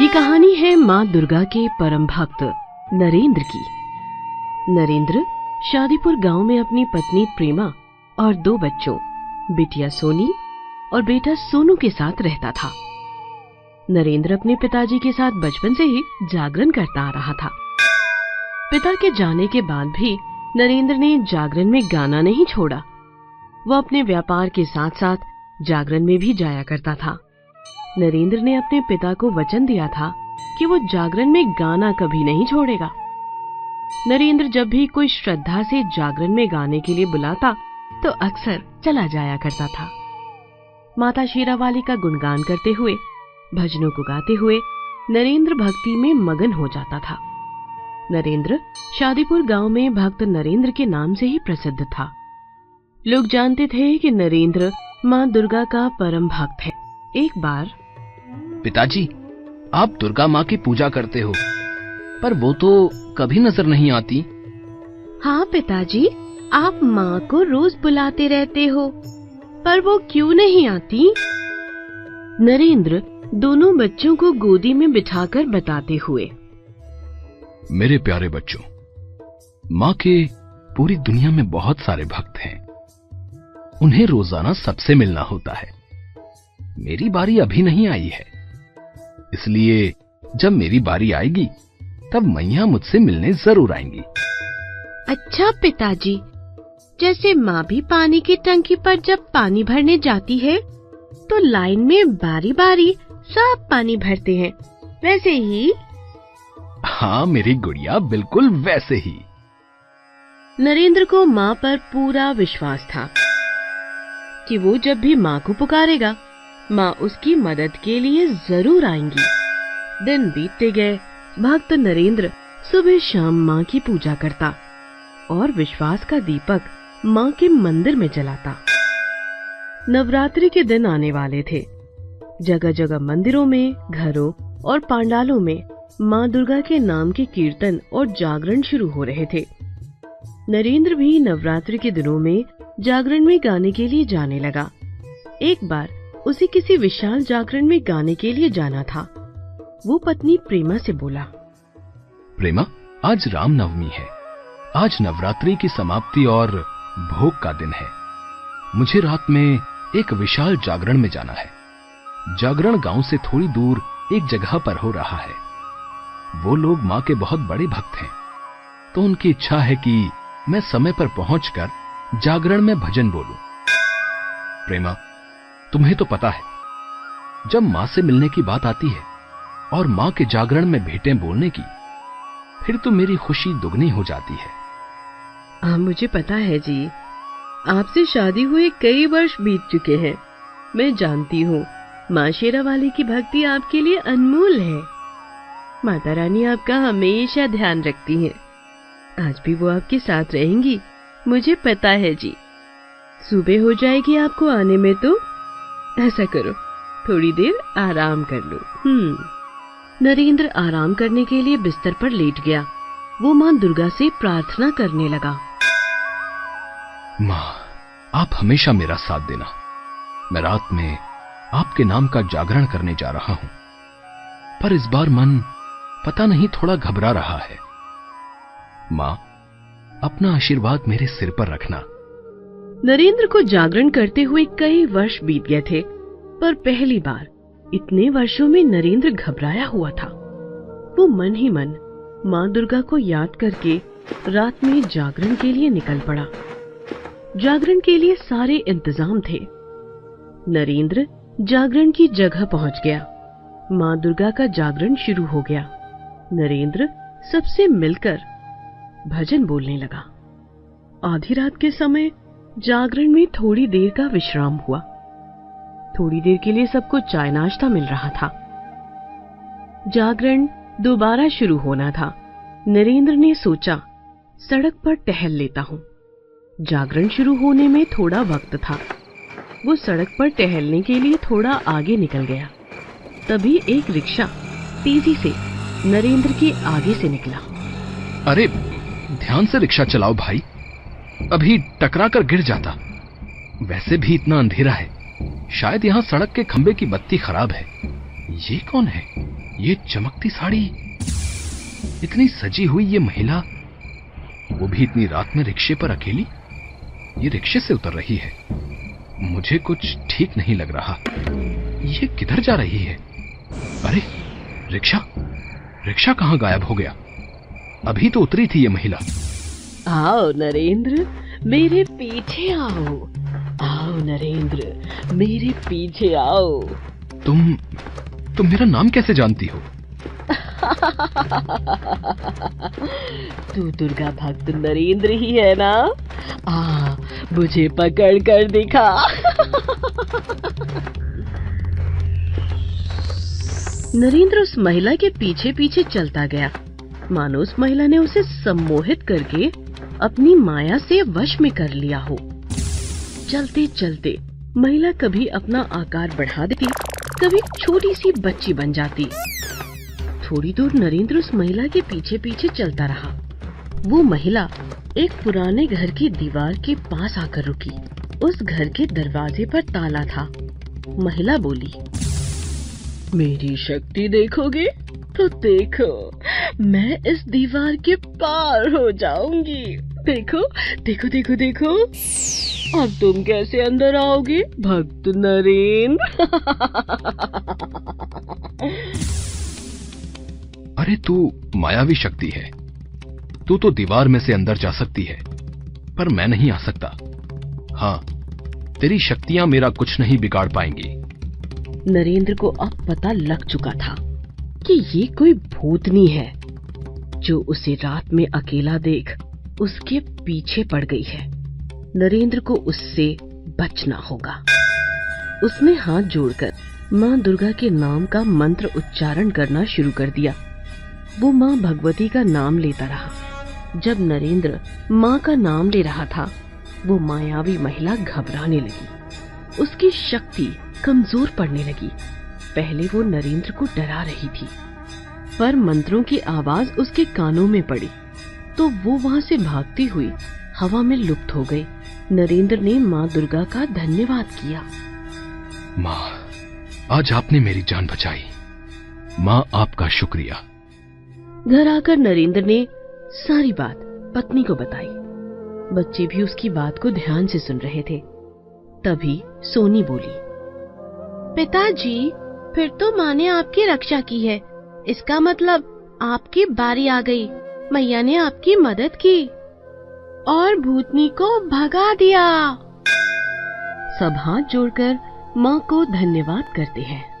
ये कहानी है माँ दुर्गा के परम भक्त, नरेंद्र की। नरेंद्र शादीपुर गाँव में अपनी पत्नी प्रेमा और दो बच्चों, बिटिया सोनी और बेटा सोनू के साथ रहता था। नरेंद्र अपने पिताजी के साथ बचपन से ही जागरण करता आ रहा था। पिता के जाने के बाद भी नरेंद्र ने जागरण में गाना नहीं छोड़ा। वो अपने व्यापार के साथ साथ जागरण में भी जाया करता था। नरेंद्र ने अपने पिता को वचन दिया था कि वो जागरण में गाना कभी नहीं छोड़ेगा। नरेंद्र जब भी कोई श्रद्धा से जागरण में गाने के लिए बुलाता तो अक्सर चला जाया करता था। माता शेरावाली का गुणगान करते हुए, भजनों को गाते हुए, नरेंद्र भक्ति में मगन हो जाता था। नरेंद्र शादीपुर गाँव में भक्त नरेंद्र के नाम से ही प्रसिद्ध था। लोग जानते थे कि नरेंद्र माँ दुर्गा का परम भक्त है। एक बार पिताजी आप दुर्गा माँ की पूजा करते हो पर वो तो कभी नज़र नहीं आती। हाँ पिताजी आप माँ को रोज बुलाते रहते हो पर वो क्यों नहीं आती? नरेंद्र दोनों बच्चों को गोदी में बिठाकर बताते हुए। मेरे प्यारे बच्चों माँ के पूरी दुनिया में बहुत सारे भक्त हैं। उन्हें रोज़ाना सबसे मिलना होता है। मेरी बारी अभी नहीं आई है। इसलिए जब मेरी बारी आएगी तब मैया मुझसे मिलने ज़रूर आएँगी। अच्छा पिताजी जैसे माँ भी पानी की टंकी पर जब पानी भरने जाती है तो लाइन में बारी बारी सब पानी भरते हैं। वैसे ही? हाँ मेरी गुड़िया बिल्कुल वैसे ही। नरेंद्र को माँ पर पूरा विश्वास था कि वो जब भी माँ को पुकारेगा माँ उसकी मदद के लिए ज़रूर आएँगी। दिन बीतते गए, भक्त नरेंद्र सुबह शाम माँ की पूजा करता और विश्वास का दीपक माँ के मंदिर में जलाता। नवरात्रि के दिन आने वाले थे। जगह जगह मंदिरों में, घरों और पांडालों में माँ दुर्गा के नाम के कीर्तन और जागरण शुरू हो रहे थे। नरेंद्र भी नवरात्रि के दिनों में जागरण में गाने के लिए जाने लगा। एक बार उसे किसी विशाल जागरण में गाने के लिए जाना था। वो पत्नी प्रेमा से बोला, प्रेमा, आज रामनवमी है। आज नवरात्रि की समाप्ति और भोग का दिन है। मुझे रात में एक विशाल जागरण में जाना है। जागरण गाँव से थोड़ी दूर एक जगह पर हो रहा है। वो लोग माँ के बहुत बड़े भक्त हैं। तो उनकी इच्छा है कि मैं समय पर पहुंचकर जागरण में भजन बोलूँ। प्रेमा तुम्हें तो पता है जब माँ से मिलने की बात आती है और माँ के जागरण में भेंटें बोलने की फिर तो मेरी खुशी दुगनी हो जाती है। आ, मुझे पता है जी। आपसे शादी हुए कई वर्ष बीत चुके हैं। मैं जानती हूँ माँ शेरा वाले की भक्ति आपके लिए अनमोल है। माता रानी आपका हमेशा ध्यान रखती हैं। आज भी वो आपके साथ रहेंगी मुझे पता है जी। सुबह हो जाएगी आपको आने में तो। ऐसा करो, थोड़ी देर आराम कर लो। हम्म। नरेंद्र आराम करने के लिए बिस्तर पर लेट गया। वो माँ दुर्गा से प्रार्थना करने लगा। माँ, आप हमेशा मेरा साथ देना। मैं रात में आपके नाम का जागरण करने जा रहा हूँ। पर इस बार मन पता नहीं थोड़ा घबरा रहा है। माँ, अपना आशीर्वाद मेरे सिर पर रखना। नरेंद्र को जागरण करते हुए कई वर्ष बीत गए थे, पर पहली बार इतने वर्षों में नरेंद्र घबराया हुआ था। वो मन ही मन माँ दुर्गा को याद करके रात में जागरण के लिए निकल पड़ा। जागरण के लिए सारे इंतज़ाम थे। नरेंद्र जागरण की जगह पहुँच गया। माँ दुर्गा का जागरण शुरू हो गया। नरेंद्र सबसे मिलकर भजन बोलने लगा। आधी रात के समय जागरण में थोड़ी देर का विश्राम हुआ। थोड़ी देर के लिए सबको चाय नाश्ता मिल रहा था। जागरण दोबारा शुरू होना था। नरेंद्र ने सोचा, सड़क पर टहल लेता हूँ। जागरण शुरू होने में थोड़ा वक्त था। वो सड़क पर टहलने के लिए थोड़ा आगे निकल गया। तभी एक रिक्शा तेज़ी से नरेंद्र के आगे से निकला। अरे, ध्यान से रिक्शा चलाओ भाई। अभी टकरा कर गिर जाता। वैसे भी इतना अंधेरा है। शायद यहाँ सड़क के खंबे की बत्ती खराब है। ये कौन है? ये चमकती साड़ी। इतनी सजी हुई ये महिला। वो भी इतनी रात में रिक्शे पर अकेली? ये रिक्शे से उतर रही है। मुझे कुछ ठीक नहीं लग रहा। ये किधर जा रही है? अरे, रिक्शा? रिक्शा कहाँ गायब हो गया? अभी तो उतरी थी ये महिला। आओ नरेंद्र मेरे पीछे आओ। आओ नरेंद्र मेरे पीछे आओ। तुम तुम मेरा नाम कैसे जानती हो? तू दुर्गा भक्त नरेंद्र ही है ना? आ मुझे पकड़ कर दिखा। नरेंद्र उस महिला के पीछे पीछे चलता गया। मानो उस महिला ने उसे सम्मोहित करके अपनी माया से वश में कर लिया हो। चलते चलते महिला कभी अपना आकार बढ़ा देती, कभी छोटी सी बच्ची बन जाती। थोड़ी दूर नरेंद्र उस महिला के पीछे पीछे चलता रहा। वो महिला एक पुराने घर की दीवार के पास आकर रुकी। उस घर के दरवाजे पर ताला था। महिला बोली, मेरी शक्ति देखोगे? तो देखो मैं इस दीवार के पार हो जाऊँगी। देखो देखो देखो देखो। अब तुम कैसे अंदर आओगे भक्त नरेंद्र अरे तू मायावी शक्ति है। तू तो दीवार में से अंदर जा सकती है पर मैं नहीं आ सकता। हाँ तेरी शक्तियाँ मेरा कुछ नहीं बिगाड़ पाएँगी। नरेंद्र को अब पता लग चुका था। कि ये कोई भूतनी है, जो उसे रात में अकेला देख उसके पीछे पड़ गई है। नरेंद्र को उससे बचना होगा। उसने हाथ जोड़कर माँ दुर्गा के नाम का मंत्र उच्चारण करना शुरू कर दिया। वो माँ भगवती का नाम लेता रहा। जब नरेंद्र माँ का नाम ले रहा था, वो मायावी महिला घबराने लगी। उसकी शक्ति कमज़ोर पड़ने लगी। पहले वो नरेंद्र को डरा रही थी। पर मंत्रों की आवाज़ उसके कानों में पड़ी तो वो वहाँ से भागती हुई हवा में लुप्त हो गई। नरेंद्र ने माँ दुर्गा का धन्यवाद किया। माँ आज आपने मेरी जान बचाई। माँ आपका शुक्रिया। घर आकर नरेंद्र ने सारी बात पत्नी को बताई। बच्चे भी उसकी बात को ध्यान से सुन रहे थे। तभी सोनी बोली पिताजी फिर तो माँ ने आपकी रक्षा की है। इसका मतलब आपकी बारी आ गई। मैया ने आपकी मदद की। और भूतनी को भगा दिया। सब हाथ जोड़कर माँ को धन्यवाद करते हैं।